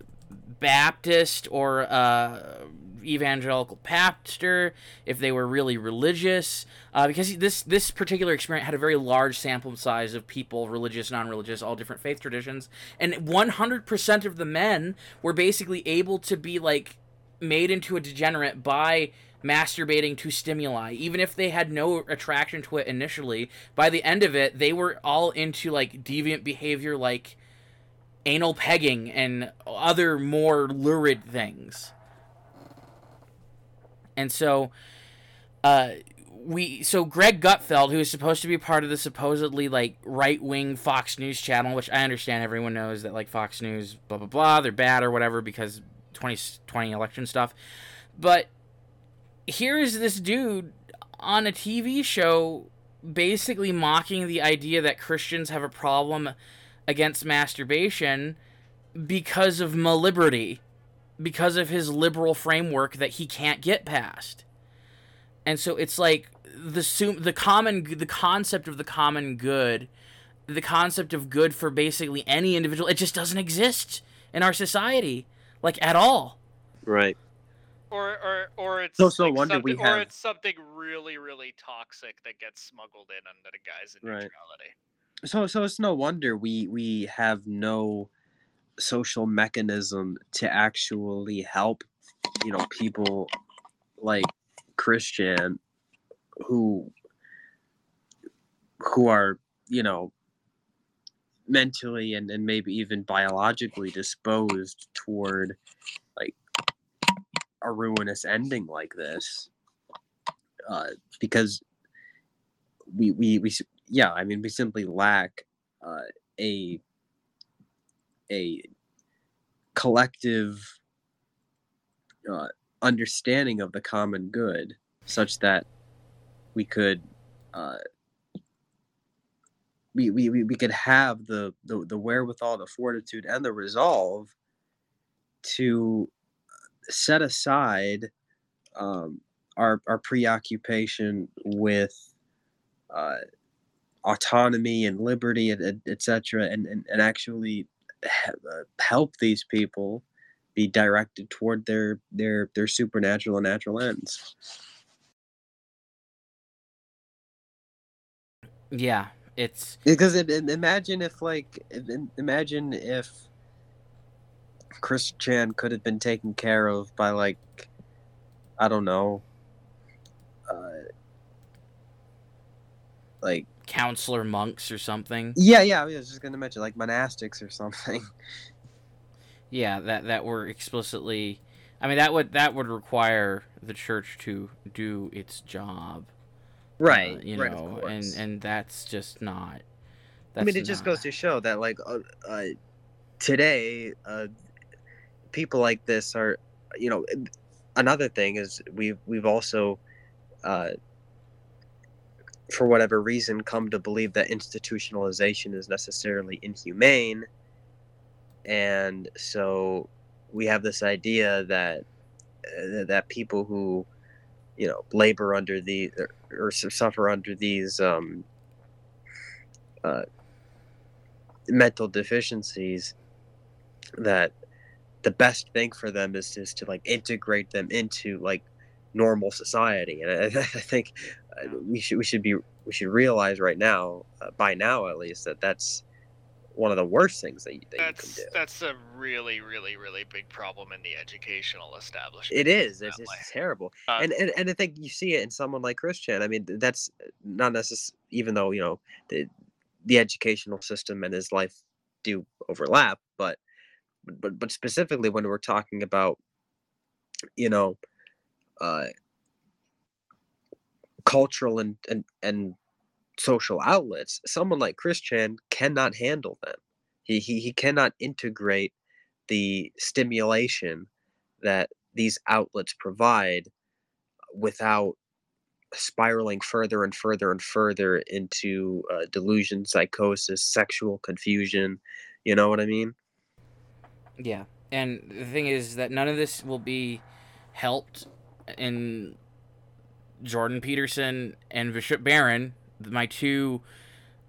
Baptist or uh, evangelical pastor, if they were really religious, uh, because this this particular experiment had a very large sample size of people, religious, non-religious, all different faith traditions, and 100% of the men were basically able to be like made into a degenerate by masturbating to stimuli. Even if they had no attraction to it initially by the end of it they were all into like deviant behavior like anal pegging and other more lurid things. And so, uh, we so Greg Gutfeld, who is supposed to be part of the supposedly like right wing Fox News channel, which I understand everyone knows that like Fox News, blah blah blah, they're bad or whatever because 2020 election stuff. But here is this dude on a TV show basically mocking the idea that Christians have a problem against masturbation because of maliberty, because of his liberal framework that he can't get past. And so it's like the the common the concept of the common good, the concept of good for basically any individual, it just doesn't exist in our society like at all. Right. Or or or it's So- so like wonder we something, or it's something really really toxic that gets smuggled in under the guise of Right. neutrality. So so it's no wonder we we have no social mechanism to actually help you know people like Chris Chan who who are you know mentally and, and maybe even biologically disposed toward like a ruinous ending like this uh, because we, we we yeah i mean we simply lack uh, a a collective uh, understanding of the common good such that we could uh, we, we, we we could have the, the the wherewithal the fortitude and the resolve to set aside um, our our preoccupation with uh, autonomy and liberty and, and etc and, and and actually uh, help these people be directed toward their their their supernatural and natural ends. Yeah, it's because it, it- imagine if like im- im- imagine if chris chan could have been taken care of by like i don't know uh, like counselor monks or something. yeah yeah i was just gonna mention like monastics or something Yeah, that that were explicitly I mean that would that would require the church to do its job. Uh, you know, and and that's just not that's I mean, it just goes to show that, like, uh, uh, today, uh, people like this are, you know, another thing is we've we've also, uh, for whatever reason, come to believe that institutionalization is necessarily inhumane, and so we have this idea that uh, that people who, you know, labor under the or, or suffer under these um, uh, mental deficiencies that the best thing for them is is to like integrate them into like normal society. And i, I think uh, we should we should be we should realize right now uh, by now at least that that's one of the worst things that you, that you can That's do. that's a really really really big problem in the educational establishment. it is it's, it's terrible. Uh, and, and and i think you see it in someone like chris chan. I mean that's not necessarily even though you know the the educational system and his life do overlap but but but specifically when we're talking about you know uh cultural and and, and social outlets someone like chris chan cannot handle them he, he he cannot integrate the stimulation that these outlets provide without spiraling further and further and further into uh, delusion, psychosis, sexual confusion. You know what I mean? Yeah, and the thing is that none of this will be helped in Jordan Peterson and Bishop Barron, my two.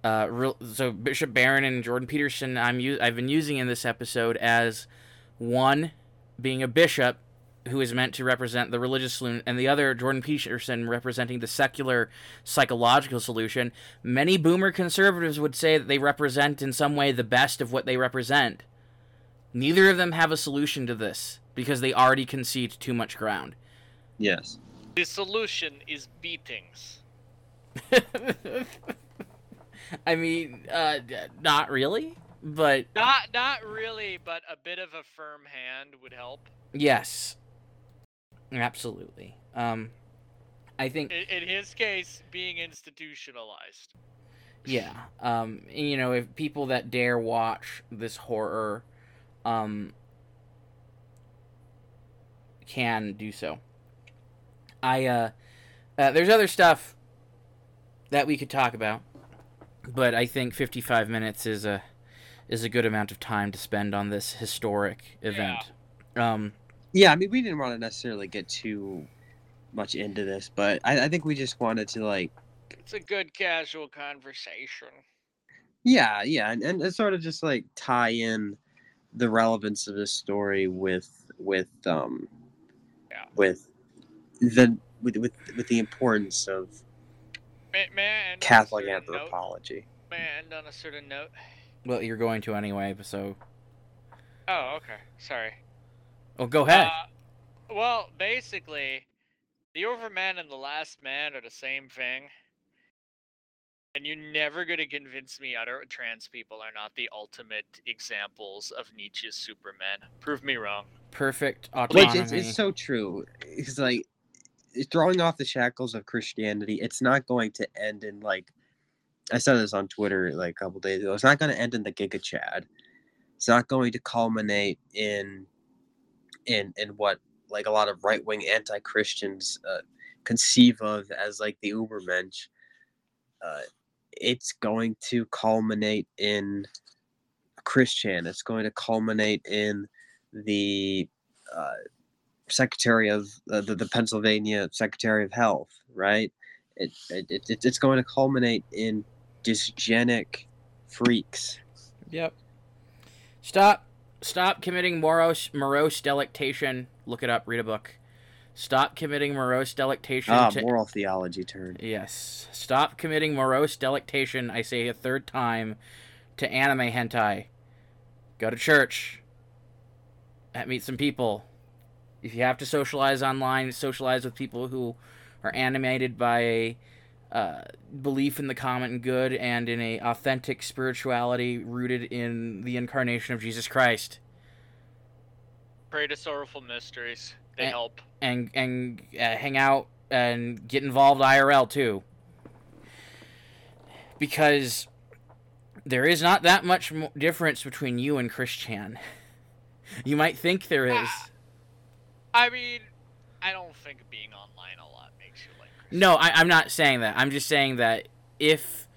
Uh, real, so Bishop Barron and Jordan Peterson, I'm u- I've been using in this episode as one being a bishop who is meant to represent the religious solution, and the other Jordan Peterson representing the secular psychological solution. Many boomer conservatives would say that they represent in some way the best of what they represent. Neither of them have a solution to this because they already concede too much ground. Yes. The solution is beatings. I mean, uh, not really, but Not not really, but a bit of a firm hand would help. yes, absolutely. Um, I think In, in his case, being institutionalized. yeah. Um, and, you know, if people that dare watch this horror, um, can do so. I uh, uh there's other stuff that we could talk about, but I think 55 minutes is a is a good amount of time to spend on this historic event. Um, Yeah, I mean, we didn't want to necessarily get too much into this, but I, I think we just wanted to like, It's a good casual conversation. yeah, yeah, and, and it's sort of just like tie in the relevance of this story with with um Yeah. with the with with with the importance of May, may I end on a Catholic note? anthropology. May I end on a certain note? well, you're going to anyway, so Oh, okay. Sorry. oh, go ahead. Uh, well, basically, the Overman and the Last Man are the same thing. And you're never going to convince me other trans people are not the ultimate examples of Nietzsche's Superman. Prove me wrong. Perfect Which autonomy. it's, it's so true. It's like throwing off the shackles of Christianity. It's not going to end in like I said this on Twitter like a couple days ago. It's not going to end in the Giga Chad. It's not going to culminate in in in what like a lot of right wing anti Christians uh, conceive of as like the Ubermensch. Uh, it's going to culminate in Chris Chan. It's going to culminate in the uh, Secretary of uh, the, the Pennsylvania Secretary of Health, right? It, it, it, it- it's going to culminate in dysgenic freaks. Yep. Stop. Stop committing morose, morose delectation. Look it up. Read a book. Stop committing morose delectation. Ah, to- moral theology turn. Yes. Stop committing morose delectation, I say a third time, to anime hentai. Go to church. Meet some people. If you have to socialize online, socialize with people who are animated by a uh, belief in the common good and in a authentic spirituality rooted in the incarnation of Jesus Christ. Pray to sorrowful mysteries. They Eh. help. and and uh, hang out and get involved IRL too. Because there is not that much difference between you and Chris Chan. You might think there is. Ah. I mean, I don't think being online a lot makes you like No, I, I'm not saying that. I'm just saying that if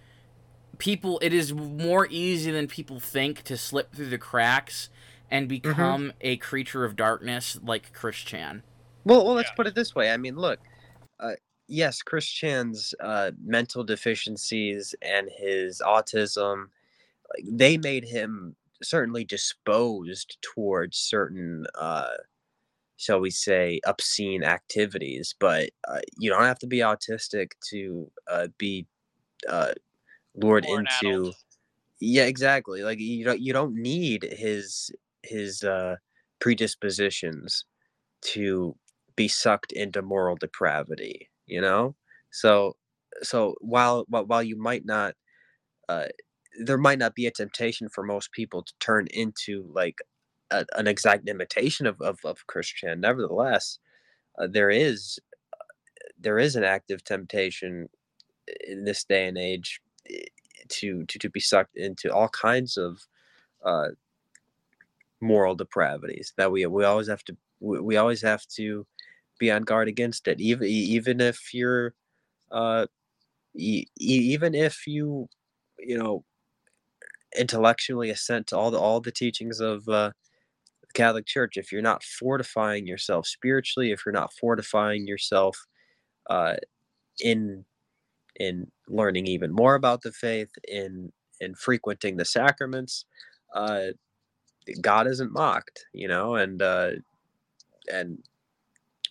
people, it is more easy than people think to slip through the cracks and become a creature of darkness like Chris Chan. Well, well, let's Yeah. put it this way. I mean, look, uh, yes, Chris Chan's uh, mental deficiencies and his autism, like, they made him certainly disposed towards certain, uh, shall we say, obscene activities. But uh, you don't have to be autistic to uh, be uh, lured Or into. adult. Yeah, exactly. Like you don't you don't need his his uh, predispositions to be sucked into moral depravity you know so so while while, while you might not uh there might not be a temptation for most people to turn into like a, an exact imitation of, of, of chris chan nevertheless uh, there is there is an active temptation in this day and age to to, to be sucked into all kinds of uh moral depravities that we we always have to we, we always have to be on guard against it. Even even if you're, uh, e- even if you, you know, intellectually assent to all the all the teachings of uh, Catholic Church, if you're not fortifying yourself spiritually, if you're not fortifying yourself uh, in in learning even more about the faith, in in frequenting the sacraments, uh, God isn't mocked, you know, and uh, and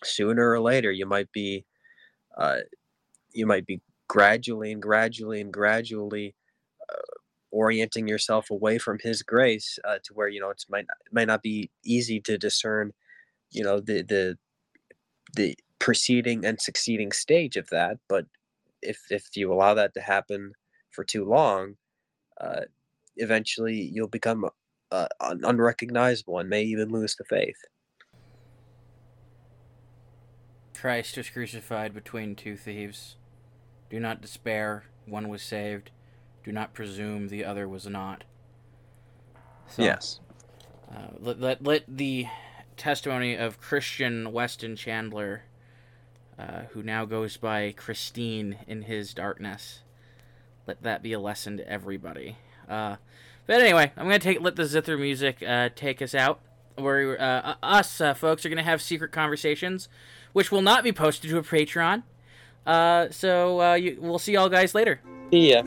sooner or later you might be uh, you might be gradually and gradually and gradually uh, orienting yourself away from his grace uh, to where you know it's might it might not be easy to discern you know the the the preceding and succeeding stage of that but if if you allow that to happen for too long uh, eventually you'll become uh, un- unrecognizable and may even lose the faith Christ was crucified between two thieves. Do not despair, one was saved. Do not presume the other was not. So, yes Uh, let, let, let the testimony of Christian Weston Chandler, uh, who now goes by Christine in his darkness, let that be a lesson to everybody. Uh, but anyway, I'm gonna take let the zither music uh, take us out. Where uh, us uh, folks are gonna have secret conversations, which will not be posted to a Patreon. Uh, so uh, you, we'll see y'all guys later. yeah